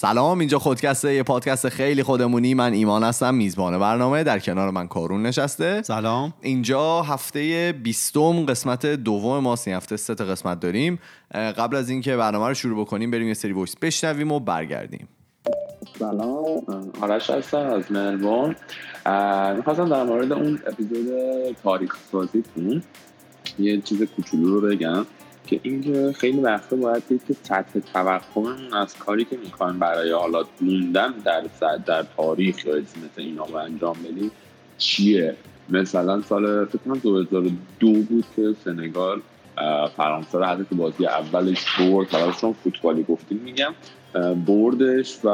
سلام اینجا خودکسته یه پادکست خیلی خودمونی. من ایمان هستم میزبان برنامه. در کنار من کارون نشسته. سلام. اینجا هفته بیستم قسمت دوم ماست این هفته سه تا قسمت داریم. قبل از اینکه برنامه رو شروع بکنیم بریم یه سری وایس بشنویم و برگردیم. سلام. آرش هستم از ملبورن. می‌خواستم در مورد اون اپیزود تاریخ سازیتون یه چیز کوچولو رو بگم. که اینکه خیلی وقتا باید دید که سطح توقعمون از کاری که می‌خوایم برای حالا موندن در در تاریخ یا مثل اینا رو انجام بدیم چیه؟ مثلا سال فکر کنم 2002 بود که سنگال فرانسه رو حتی بازی اولش برد حالا چون فوتبالی گفتیم میگم بردش و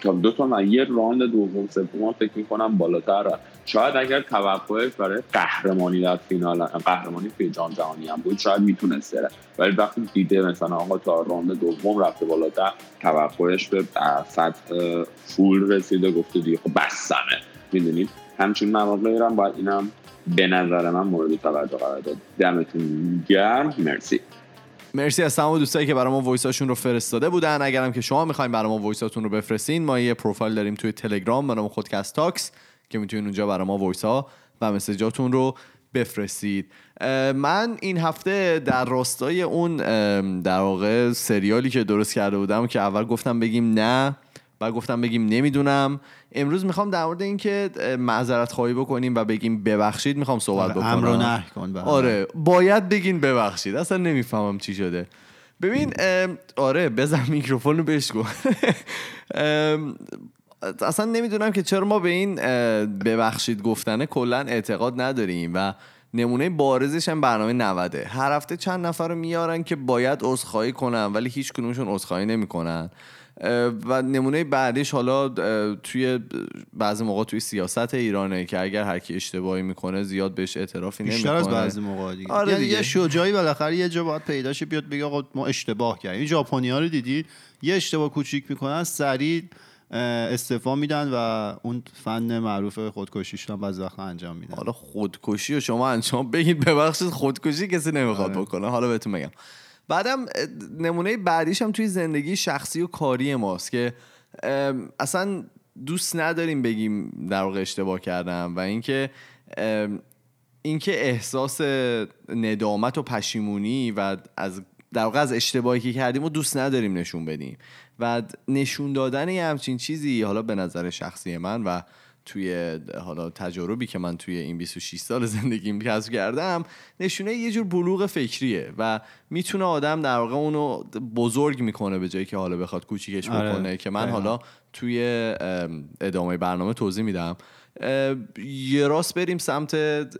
تا دو تا من یه راند دوم سوم فکر می‌کنم بالاتر رفت. شاید اگر توقعش برای قهرمانی در فینال قهرمانی فی جام جهانی هم بود شاید می‌تونست بره ولی وقتی دیده مثلا آقا تا راند دوم رفته بالاتر توقعش به سطح full رسیده گفته دیگه خب بسمه. می‌دونید؟ همچین مواقعی هم باید اینم به نظر من مورد توجه قرار داد. دمتون گرم. مرسی. مرسی از تمام دوستایی که برای ما voice اشون رو فرستاده بودن. اگرم که شما می‌خواین برای ما voice اتون رو بفرستین ما یه پروفایل داریم توی تلگرام به نام خودکست Talks. که می‌تونید اونجا برای ما voice ها و مسیجاتون رو بفرستید. من این هفته در راستای اون در واقع سریالی که درست کرده بودم که اول گفتم بگیم نه بعد گفتم بگیم نمی‌دونم. امروز می‌خوام در مورد اینکه معذرت خواهی بکنیم و بگیم ببخشید می‌خوام صحبت آره، بکنم. امر نه کن آره باید بگین ببخشید. اصلا نمی‌فهمم چی شده. ببین آره بزن میکروفون رو بهش اصلا نمی‌دونم که چرا ما به این ببخشید گفتنه کلا اعتقاد نداریم و نمونه بارزش هم برنامه 90 هر هفته چند نفر رو میارن که باید عذرخواهی کنن ولی هیچ کنونشون عذرخواهی نمی‌کنن. و نمونه بعدیش حالا توی بعضی موقع توی سیاست ایرانه که اگر هر کی اشتباهی می‌کنه زیاد بهش اعترافی نمی‌کنه بیشتر از بعضی موقع دیگه. آره یعنی یه شجاعی بالاخره یه جا باید پیداش بیاد بگه آقا ما اشتباه کردیم. این ژاپنی‌ها رو دیدی؟ یه اشتباه کوچیک می‌کنن سریع استفا میدن و اون فن معروف خودکشیش هم بعضی وقت انجام میدن. حالا خودکشی و شما انجام بگید ببخشید خودکشی کسی نمی‌خواد آره. بکنه. حالا بهتون بگم. بعدم نمونه بعدیش هم توی زندگی شخصی و کاری ماست که اصلا دوست نداریم بگیم در واقع اشتباه کردم و اینکه اینکه احساس ندامت و پشیمونی و از در واقع از اشتباهی که کردیم و دوست نداریم نشون بدیم. و نشون دادن یه همچین چیزی حالا به نظر شخصی من و توی حالا تجاربی که من توی این 26 سال زندگیم کسب کردم نشونه یه جور بلوغ فکریه و می‌تونه آدم در واقع اونو بزرگ می‌کنه به جایی که حالا بخواد کوچیکش آره. بکنه که من حالا توی ادامه برنامه توضیح میدم. یه راست بریم سمت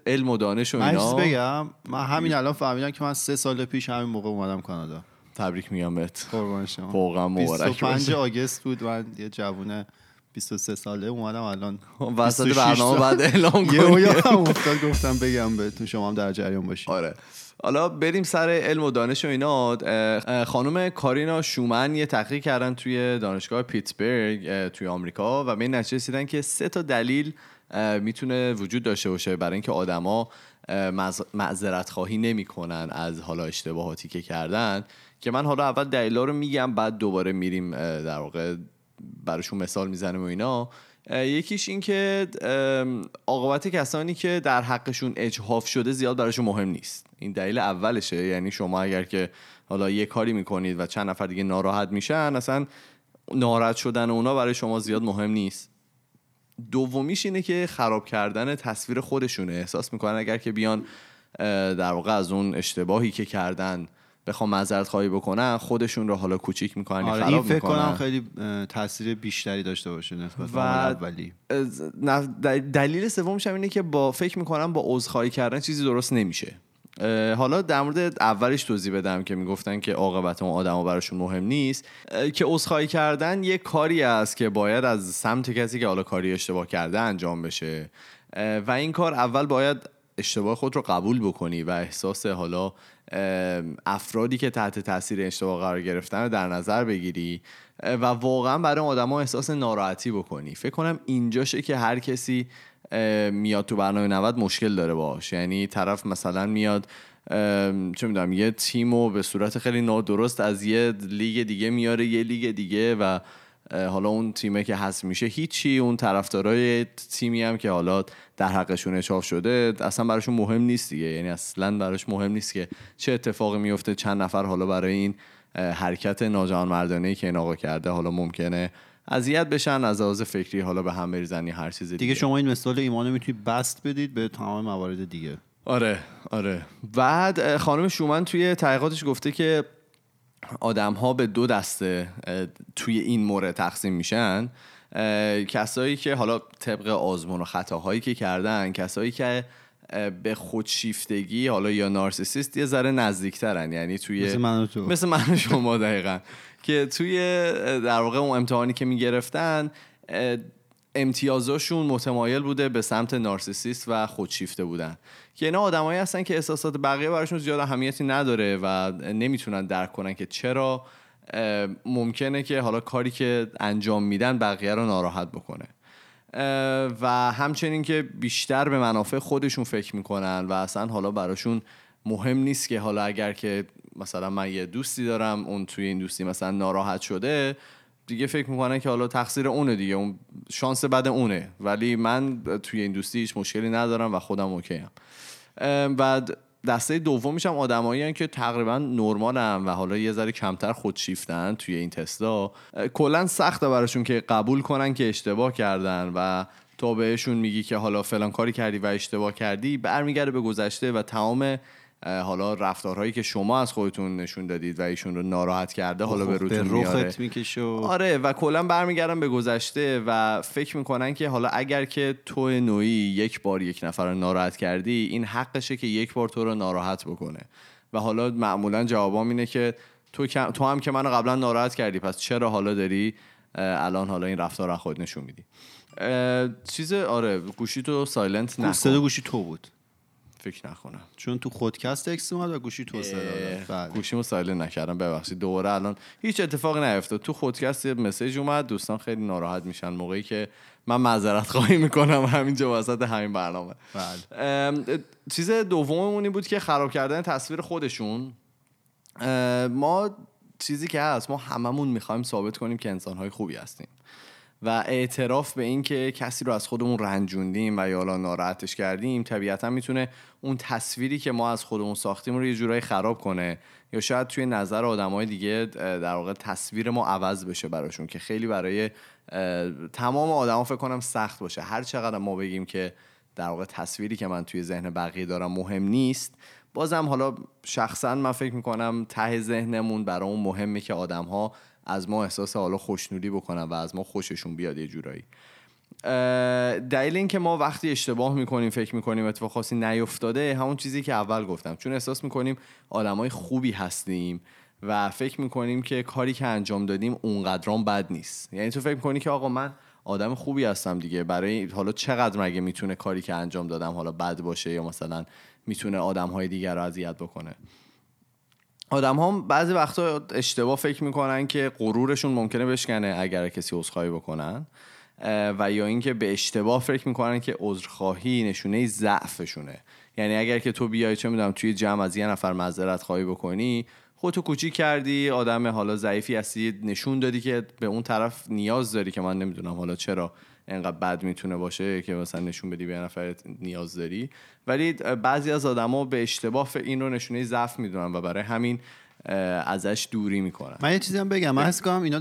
علم و دانش و اینا. من بگم من همین الان فهمیدم که من سه سال پیش همین موقع اومدم کانادا. تبریک میگم بهت. قربان شما. واقعا مبارک 25 آگست بود من یه جوونه 23 ساله اومدم الان وسط برنامه بعد اعلام کنم یه افتاد گفتم بگم بهتون شما هم در جریان باشید. آره. حالا بریم سر علم و دانش و اینا. خانم کارینا شومن یه تحقیق کردن توی دانشگاه پیتسبرگ توی آمریکا و به این نتیجه رسیدن که سه تا دلیل می‌تونه وجود داشته باشه برای اینکه آدما معذرت خواهی نمی‌کنن از حالا اشتباهاتی که کردن. که من حالا اول دلیلا رو میگم بعد دوباره میریم در واقع براشون مثال می‌زنم و اینا. یکیش این که عاقبت کسانی که در حقشون اجحاف شده زیاد براشون مهم نیست. این دلیل اولشه. یعنی شما اگر که حالا یه کاری می‌کنید و چند نفر دیگه ناراحت میشن اصلا ناراحت شدن اونا برای شما زیاد مهم نیست. دومیش اینه که خراب کردن تصویر خودشونه. احساس می‌کنن اگر که بیان در واقع از اون اشتباهی که کردن بخوام معذرت خواهی بکنن خودشون رو حالا کوچیک می‌کنن آره این فکر کنم خیلی تاثیر بیشتری داشته باشه نسبت و اولی. دلیل سومش هم اینه که با فکر می‌کنم با عذرخواهی کردن چیزی درست نمیشه. حالا در مورد اولش توضیح بدم که می‌گفتن که عاقبت اون آدم براشون مهم نیست. که عذرخواهی کردن یه کاری است که باید از سمت کسی که حالا کاری اشتباه کرده انجام بشه. و این کار اول باید اشتباه خود رو قبول بکنی و احساس حالا افرادی که تحت تاثیر اشتباه قرار گرفتن رو در نظر بگیری و واقعا برای آدما احساس ناراحتی بکنی. فکر کنم اینجاشه که هر کسی میاد تو برنامه 90 مشکل داره باش. یعنی طرف مثلا میاد چه می‌دونم یه تیم به صورت خیلی نادرست از یه لیگ دیگه میاره یه لیگ دیگه و حالا اون تیمه که هست میشه هیچی. اون طرفدارای تیمی هم که حالا در حقشون اچاف شده اصلا براشون مهم نیست دیگه. یعنی اصلا براش مهم نیست که چه اتفاقی میفته. چند نفر حالا برای این حرکت ناجان مردانه که این آقا کرده حالا ممکنه اذیت بشن از لحاظ فکری حالا به هم بریزنی هر چیز دیگه. دیگه شما این مثال ایمانو می‌تونید بست بدید به تمام موارد دیگه. آره آره. بعد خانم شومن توی تحقیقاتش گفته که آدم ها به دو دسته توی این مورد تقسیم میشن. کسایی که حالا طبق آزمون و خطاهایی که کردن کسایی که به خودشیفتگی حالا یا نارسیسیست یه ذره نزدیکترن. یعنی توی مثل من و تو. مثل من و شما دقیقا. که توی در واقع اون امتحانی که می‌گرفتن امتیازاشون متمایل بوده به سمت نارسیسیست و خودشیفته بودن. که اینا آدمایی هستن که احساسات بقیه براشون زیاد اهمیتی نداره و نمی‌تونن درک کنن که چرا ممکنه که حالا کاری که انجام میدن بقیه رو ناراحت بکنه. و همچنین که بیشتر به منافع خودشون فکر می‌کنن و اصلا حالا براشون مهم نیست که حالا اگر که مثلا من یه دوستی دارم اون توی این دوستی مثلا ناراحت شده دیگه فکر می‌کنن که حالا تقصیر اونه دیگه اون شانس بد اونه. ولی من توی این دوستی هیچ مشکلی ندارم و خودم اوکی هم بعد دسته دومیش هم آدمایی که تقریبا نرمالن و حالا یه ذره کمتر خودشیفتن توی این تستا. کلا سخته براشون که قبول کنن که اشتباه کردن و تو بهشون میگی که حالا فلان کاری کردی و اشتباه کردی برمیگرده به گذشته و تمام حالا رفتارهایی که شما از خودتون نشون دادید و ایشون رو ناراحت کرده حالا به روتون میاره. آره و کلا برمیگردن به گذشته و فکر می‌کنن که حالا اگر که تو نوعی یک بار یک نفر رو ناراحت کردی این حقشه که یک بار تو رو ناراحت بکنه. و حالا معمولا جوابام اینه که تو, تو هم که منو قبلا ناراحت کردی پس چرا حالا داری الان حالا این رفتار رو خود نشون میدی؟ چیز آره گوشی تو silent نکن. گوشی تو بود. فکر نکنم. چون تو خودکست Talks اومد و گوشی تو بله. گوشیمو سایلنت نکردم ببخشید. دوباره الان هیچ اتفاقی نیفتاد. تو خودکست یه مسیج اومد دوستان خیلی ناراحت میشن. موقعی که من معذرت خواهی می‌کنم همینجا وسط همین برنامه. بله. چیز دوممونی بود که خراب کردن تصویر خودشون. ما چیزی که هست ما هممون می‌خوایم ثابت کنیم که انسانهای خوبی هستیم. و اعتراف به این که کسی رو از خودمون رنجوندیم و یا حالا ناراحتش کردیم طبیعتا می‌تونه اون تصویری که ما از خودمون ساختیم رو یه جورایی خراب کنه. یا شاید توی نظر آدمای دیگه در واقع تصویر ما عوض بشه براشون که خیلی برای تمام آدما فکر کنم سخت باشه. هر چقدر ما بگیم که در واقع تصویری که من توی ذهن بقیه دارم مهم نیست بازم حالا شخصا من فکر می‌کنم ته ذهنمون برای اون مهمه که آدم ها از ما احساس حالا خوشنودی بکنن و از ما خوششون بیاد یه جورایی. دلیل اینکه ما وقتی اشتباه می‌کنیم فکر می‌کنیم اتفاق خاصی نیفتاده همون چیزی که اول گفتم. چون احساس می‌کنیم آدمای خوبی هستیم و فکر می‌کنیم که کاری که انجام دادیم اونقدران بد نیست. یعنی تو فکر می‌کنی که آقا من آدم خوبی هستم دیگه. برای حالا چقدر مگه می‌تونه کاری که انجام دادم حالا بد باشه یا مثلا می‌تونه آدم های دیگر رو اذیت بکنه؟ آدم ها بعضی وقتا اشتباه فکر می‌کنن که غرورشون ممکنه بشکنه اگر کسی عذرخواهی بکنن و یا اینکه به اشتباه فکر می‌کنن که عذرخواهی نشونه ضعفشونه. یعنی اگر که تو بیای چه می‌دونم توی جمع از یه نفر معذرت خواهی بکنی خودتو کوچیک کردی آدم حالا ضعیفی هستی نشون دادی که به اون طرف نیاز داری که من نمی‌دونم حالا چرا انقدر بد می‌تونه باشه که مثلا نشون بدی به نفر نیاز داری. ولی بعضی از آدما به اشتباه این رو نشونه ضعف می‌دونن و برای همین ازش دوری می‌کنن. من یه چیزی هم بگم. من حس کنم اینا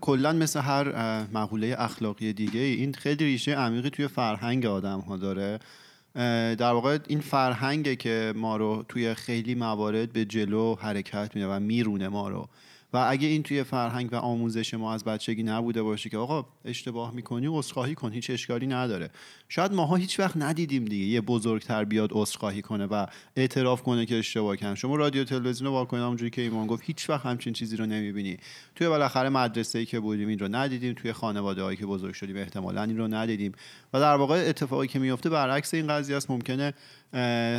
کلا مثل هر مقوله اخلاقی دیگه این خیلی ریشه عمیقی توی فرهنگ آدم ها داره در واقع این فرهنگه که ما رو توی خیلی موارد به جلو حرکت میده و میرونه ما رو. و اگه این توی فرهنگ و آموزش ما از بچگی نبوده باشه که آقا اشتباه می‌کنی عذرخواهی کن هیچ اشکالی نداره. شاید ماها هیچ وقت ندیدیم دیگه یه بزرگتر بیاد عذرخواهی کنه و اعتراف کنه که اشتباه کردن شما رادیو تلویزیون رو واکنید همونجوری که ایمان گفت هیچ وقت همچین چیزی رو نمی‌بینی. توی بالاخره مدرسه ای که بودیم این رو ندیدیم توی خانواده هایی که بزرگ شدیم احتمالا این رو ندیدیم. و در واقع اتفاقی که میفته برعکس این قضیه است. ممکنه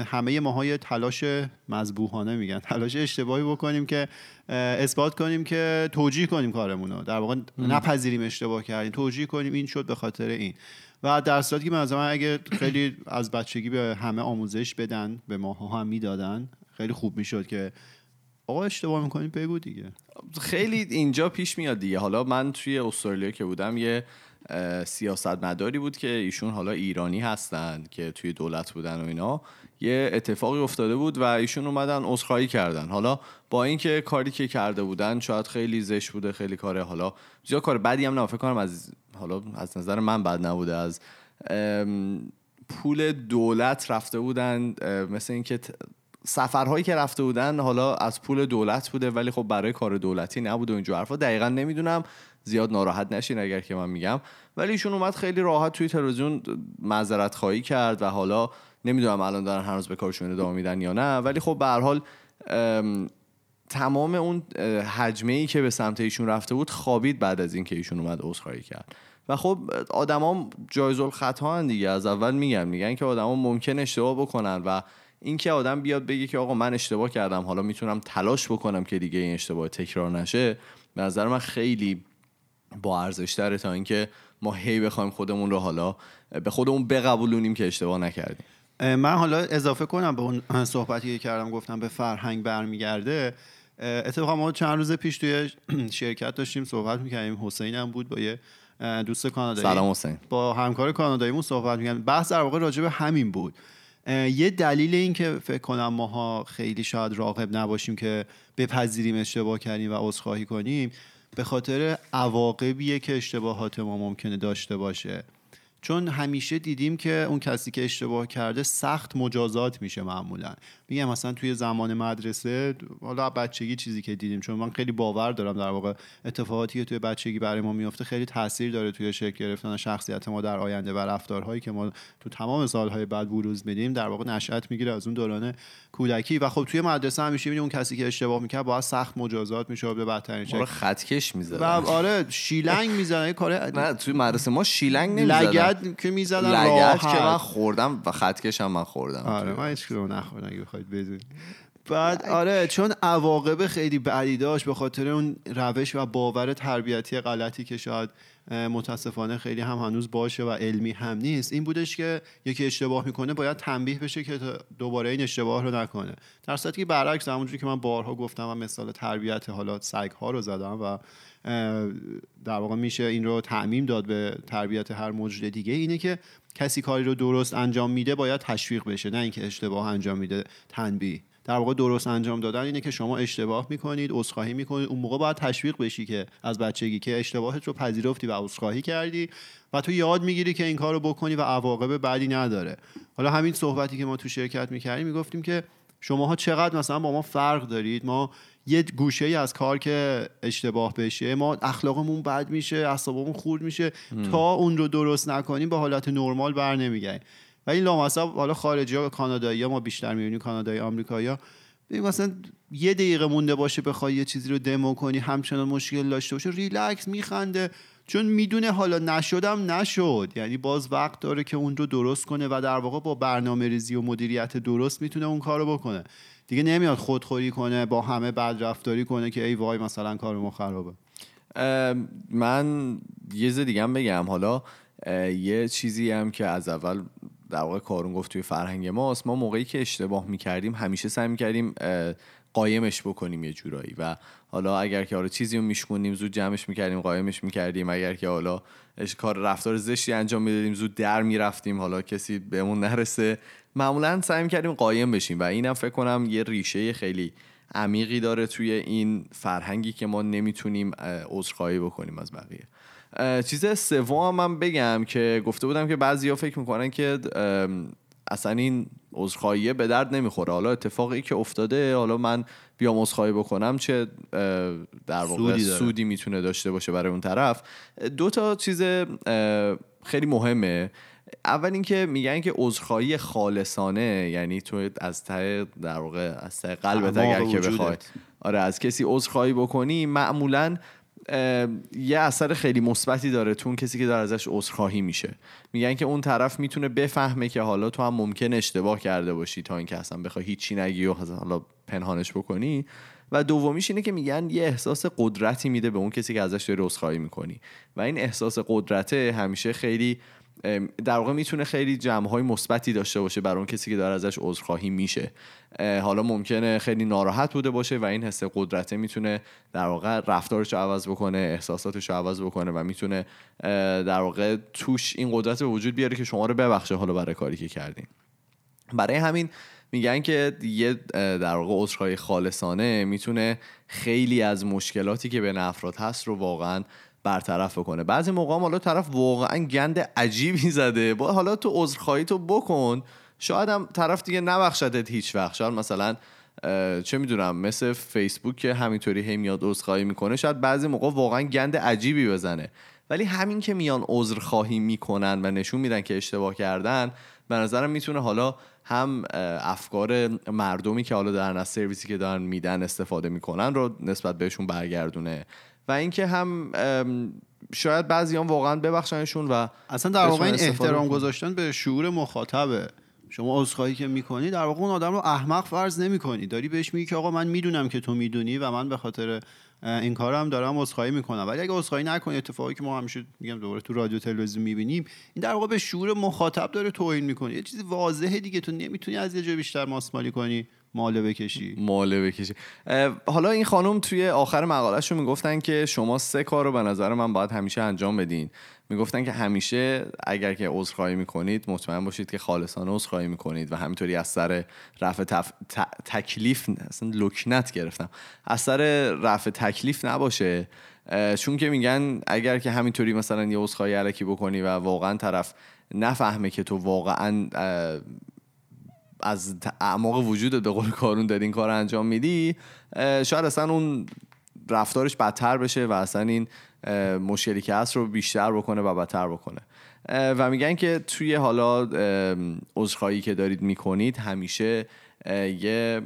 همه ماهای تلاش مذبوحانه میگن. تلاش اشتباهی بکنیم که اثبات کنیم که توجیه کنیم کارمون رو در واقع نپذیریم اشتباه کردیم. توجیه کنیم این شد به خاطر این. و در صورتی که مثلا اگه خیلی از بچگی به همه آموزش بدن به ماها هم می‌دادن خیلی خوب می‌شد که آقا اشتباه می‌کنی بگو دیگه. خیلی اینجا پیش میاد دیگه. حالا من توی استرالیا که بودم یه سیاستمداری بود که ایشون حالا ایرانی هستند که توی دولت بودن و اینا. یه اتفاقی افتاده بود و ایشون اومدن عذرخواهی کردن. حالا با اینکه کاری که کرده بودن شاید خیلی زشت بوده خیلی کاره حالا زیاد کار بدی هم نه فکر کنم از حالا از نظر من بد نبوده. از پول دولت رفته بودن مثل اینکه سفرهایی که رفته بودن حالا از پول دولت بوده ولی خب برای کار دولتی نبوده و اینجور حرفا. دقیقا نمی‌دونم. زیاد ناراحت نشین اگر که من میگم. ولی ایشون اومد خیلی راحت توی تلویزیون معذرت خواهی کرد و حالا نمی‌دونم الان دارن هنوز به کارشون ادامه میدن یا نه. ولی خب به هر حال تمام اون حجمه ای که به سمت ایشون رفته بود خوابید بعد از اینکه ایشون اومد عذرخواهی کرد. و خب آدما جایز الخطا دیگه. از اول میگم میگن که آدما ممکن اشتباه بکنن و اینکه آدم بیاد بگه که آقا من اشتباه کردم حالا می‌تونم تلاش بکنم که دیگه این اشتباه تکرار نشه به نظر من خیلی با ارزش داره تا اینکه ما هی بخوایم خودمون رو حالا به خودمون بقبولونیم که اشتباه نکردیم. من حالا اضافه کنم به اون صحبتی که کردم گفتم به فرهنگ برمیگرده. اتفاقا ما چند روز پیش توی شرکت داشتیم صحبت می‌کردیم. حسین هم بود با یه دوست کانادایی. سلام حسین. با همکار کاناداییمون صحبت می‌کردیم. بحث در واقع راجع به همین بود. یه دلیل این که فکر کنم ماها خیلی شاید راقب نباشیم که بپذیریم اشتباه کردیم و عذرخواهی کنیم به خاطر عواقبیه که اشتباهات ما ممکنه داشته باشه. چون همیشه دیدیم که اون کسی که اشتباه کرده سخت مجازات میشه معمولا. میگم مثلا توی زمان مدرسه حالا بچگی چیزی که دیدیم چون من خیلی باور دارم در واقع اتفاقاتی که توی بچگی برای ما میفته خیلی تاثیر داره توی شکل گرفتن شخصیت ما در آینده و رفتارهایی که ما تو تمام سالهای بعد بروز میدیم در واقع نشأت می‌گیره از اون دوران کودکی. و خب توی مدرسه همیشه می‌بینیم اون کسی که اشتباه می‌کرد باید سخت مجازات میشه به بدترین شکل. خطکش می‌زنه آره شیلنگ می‌زنه کار نه توی مدرسه ما شیلنگ نمی‌زنن لگد که می‌زدن لگد که من خوردم و خطکش هم من خوردم آره من هیچ نخوردم اگه بخواید بدونید. بعد آره چون عواقب خیلی بعدی داشت به خاطر اون روش و باور تربیتی غلطی که شاید متاسفانه خیلی هم هنوز باشه و علمی هم نیست. این بودش که یکی اشتباه می‌کنه باید تنبیه بشه که دوباره این اشتباه رو نکنه. در صورتی که برعکس همونجوری که من بارها گفتم و مثال تربیت حالا سگ ها رو زدم و در واقع میشه این رو تعمیم داد به تربیت هر موجود دیگه اینه که کسی کاری رو درست انجام میده باید تشویق بشه نه اینکه اشتباه انجام میده تنبیه. در واقع درست انجام دادن اینه که شما اشتباه می‌کنید عذرخواهی می‌کنید. اون موقع باید تشویق بشی که از بچگی که اشتباهت رو پذیرفتی و عذرخواهی کردی و تو یاد می‌گیری که این کار رو بکنی و عواقب بعدی نداره. حالا همین صحبتی که ما تو شرکت می‌کردیم می‌گفتیم که شماها چقدر مثلا با ما فرق دارید. ما یه گوشه ای از کار که اشتباه بشه ما اخلاقمون بد میشه اعصابمون خورد میشه. تا اون رو درست نکنیم به حالت نرمال بر نمیگردیم. و این لامصب حالا خارجی ها کانادایی ها ما بیشتر می‌بینیم کانادایی آمریکایی ها مثلا یه دقیقه مونده باشه بخوای یه چیزی رو دمو کنی همچنان مشکل داشته باشه ریلکس میخنده. چون می‌دونه حالا نشدم نشد. یعنی باز وقت داره که اون رو درست کنه و در واقع با برنامه ریزی و مدیریت درست می‌تونه اون کارو بکنه. دیگه نمیاد خودخوری کنه با همه بد رفتاری کنه که ای وای مثلا کار ما خرابه. من یه دیگه هم بگم. حالا یه چیزی هم که از اول در واقع کارون گفت توی فرهنگ ماست ما موقعی که اشتباه می‌کردیم همیشه سعی می‌کردیم قایمش بکنیم یه جورایی و حالا اگر که حالا چیزی رو میشکونیم زود جمعش می‌کردیم قایمش می‌کردیم اگر که حالا کار رفتار زشتی انجام می‌دادیم زود در می‌رفتیم حالا کسی بهمون نرسه. معمولا سعی می‌کردیم قایم بشیم و اینم فکر کنم یه ریشه خیلی عمیقی داره توی این فرهنگی که ما نمی‌تونیم عذرخواهی بکنیم از بقیه. چیز سوم من بگم که گفته بودم که بعضیا فکر می‌کنن که اصلا این عذرخواهی به درد نمی‌خوره. حالا اتفاقی که افتاده حالا من بیام عذرخواهی بکنم چه در واقع سودی, سودی می‌تونه داشته باشه برای اون طرف. دو تا چیز خیلی مهمه. اول اینکه میگن که عذرخواهی خالصانه یعنی تو از ته در واقع از ته قلبت اگر که بخوای. آره از کسی عذرخواهی بکنی معمولا یه اثر خیلی مثبتی داره تو اون کسی که داره ازش عذرخواهی میشه. میگن که اون طرف می‌تونه بفهمه که حالا تو هم ممکن اشتباه کرده باشی تا اینکه اصلا بخوای هیچی نگی و حالا پنهانش بکنی. و دومیش اینه که میگن یه احساس قدرتی میده به اون کسی که ازش داری عذرخواهی می‌کنی. و این احساس قدرته همیشه خیلی در واقع می‌تونه خیلی جمع های مثبتی داشته باشه برای اون کسی که داره ازش عذرخواهی میشه. حالا ممکنه خیلی ناراحت بوده باشه و این حس قدرته می‌تونه در واقع رفتارش رو عوض بکنه احساساتش رو عوض بکنه و می‌تونه در واقع توش این قدرت به وجود بیاره که شما رو ببخشه حالا برای کاری که کردین. برای همین میگن که یه در واقع عذرخواهی خالصانه می‌تونه خیلی از مشکلاتی که بین افراد هست رو واقعا برطرف بکنه. بعضی موقع حالا طرف واقعا گند عجیبی زده. با حالا تو عذرخواهی تو بکن. شاید هم طرف دیگه نبخشدت هیچ وقت. شاید مثلا چه می‌دونم مثل فیسبوک که همینطوری هی میاد عذرخواهی می‌کنه شاید بعضی موقع واقعا گند عجیبی بزنه. ولی همین که میان عذرخواهی می‌کنن و نشون میدن که اشتباه کردن به نظرم می‌تونه حالا هم افکار مردمی که حالا دارن از سرویسی که دارن میدن استفاده می‌کنن رو نسبت بهشون برگردونه. و اینکه هم شاید بعضی هم واقعا ببخشنشون و اصلا در واقع این احترام گذاشتن به شعور مخاطبه. شما عذرخواهی که می‌کنی در واقع اون آدم رو احمق فرض نمی‌کنی. داری بهش میگی که آقا من می‌دونم که تو می‌دونی و من به خاطر این کارم دارم عذرخواهی می‌کنم. ولی اگه عذرخواهی نکنی اتفاقی که ما همیشه میگم دوباره تو رادیو تلویزیون می‌بینیم این در واقع به شعور مخاطب داره توهین می‌کنه. یه چیزی واضحه دیگه. تو نمی‌تونی از یه جا بیشتر ماسمالی کنی. ماله بکشی. ماله بکشی. حالا این خانم توی آخر مقالهشون می‌گفتن که شما سه کار رو به نظر من باید همیشه انجام بدین. می‌گفتن که همیشه اگر که عذرخواهی می‌کنید مطمئن باشید که خالصانه عذرخواهی می‌کنید و همینطوری از سر رفع تف... تکلیف اصلا لکنت گرفتم. از سر رفع تکلیف نباشه. چون که میگن اگر که همینطوری مثلا یه عذرخواهی علکی بکنی و واقعا طرف نفهمه که تو واقعا از اعماق وجود به قول کارون داری این کار انجام میدی شاید اصلا اون رفتارش بدتر بشه و اصلا این مشکلی که هست رو بیشتر بکنه و بدتر بکنه. و میگن که توی حالا عذرخواهی که دارید می‌کنید همیشه یه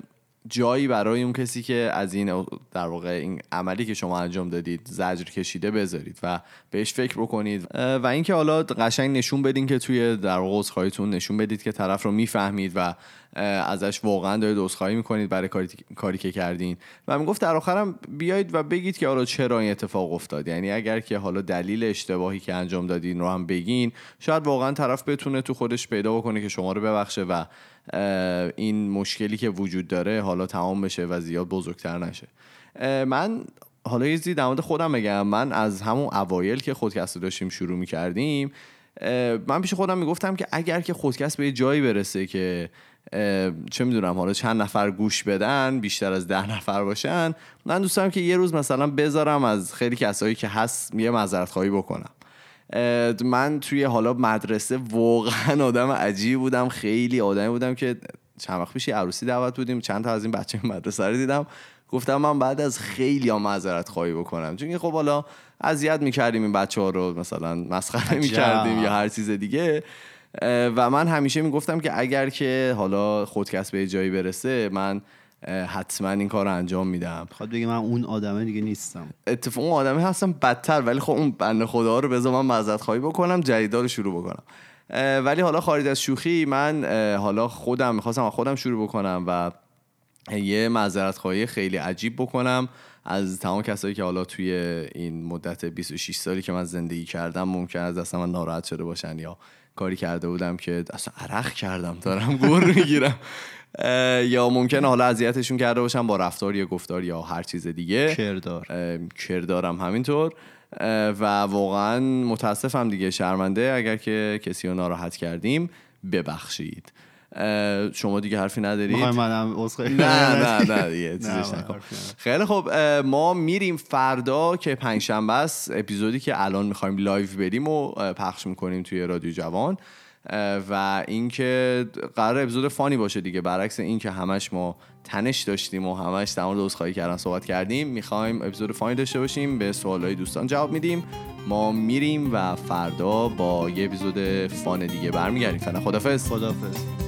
جایی برای اون کسی که از این در واقع این عملی که شما انجام دادید زجر کشیده بذارید و بهش فکر بکنید. و اینکه حالا قشنگ نشون بدین که توی در واقع نشون بدید که طرف رو می‌فهمید و ازش واقعا دارید عذرخواهی می‌کنید برای کاری, کاری که کردین. و می‌گفت در آخرم بیایید و بگید که حالا چرا این اتفاق افتاد. یعنی اگر که حالا دلیل اشتباهی که انجام دادین رو هم بگین شاید واقعا طرف بتونه تو خودش پیدا بکنه که شما رو ببخشه و این مشکلی که وجود داره حالا تمام بشه و زیاد بزرگتر نشه. من حالا یه در مورد خودم بگم. من از همون اوایل که خودکست داشتیم شروع می‌کردیم من پیش خودم می‌گفتم که اگر که خودکست به یه جایی برسه که چه می‌دونم حالا چند نفر گوش بدن بیشتر از ده نفر باشن. من دوست دارم که یه روز مثلا بذارم از خیلی کسایی که هست یه معذرت خواهی بکنم. من توی حالا مدرسه واقعا آدم عجیب بودم. خیلی آدمی بودم که چند وقت پیش عروسی دعوت بودیم. چند تا از این بچه مدرسه رو دیدم. گفتم من بعد از خیلی ها معذرت خواهی بکنم. چون خب حالا اذیت می‌کردیم این بچه ها رو مثلا مسخره می‌کردیم یا هر چیز دیگه. و من همیشه می‌گفتم که اگر که حالا خودکست به جایی برسه من حتما این کار رو انجام میدم. خواهد بگه من اون آدمه دیگه نیستم. اتفاق اون آدمه هستم بدتر ولی خب اون بند خدا رو بذار من مزد خواهی بکنم جدیدا رو شروع بکنم. ولی حالا خارج از شوخی من حالا خودم می‌خواستم خودم شروع بکنم و یه معذرت خواهی خیلی عجیب بکنم از تمام کسایی که حالا توی این مدت 26 سالی که من زندگی کردم ممکن از دست من ناراحت شده باشن یا کاری کرده بودم که اصلا عرق کردم دارم گر می‌گیرم. یا ممکنه حالا اذیتشون کرده باشم با رفتار یا گفتار یا هر چیز دیگه. کردار. کردارم همینطور. و واقعا متاسفم دیگه شرمنده اگر که کسی رو ناراحت کردیم ببخشید. شما دیگه حرفی ندارید؟ منم نه نه نه دیگه خیلی خب ما میریم فردا که پنجشنبه است اپیزودی که الان می‌خوایم live بریم و پخش می‌کنیم توی رادیو جوان. و اینکه قرار اپیزود فانی باشه دیگه. برعکس اینکه همش ما تنش داشتیم و همش در مورد عذرخواهی کردن صحبت کردیم می‌خوایم اپیزود فانی داشته باشیم به سوالای دوستان جواب میدیم. ما میریم و فردا با یه اپیزود فان دیگه برمیگردیم. فعلا خدافظ خدافظ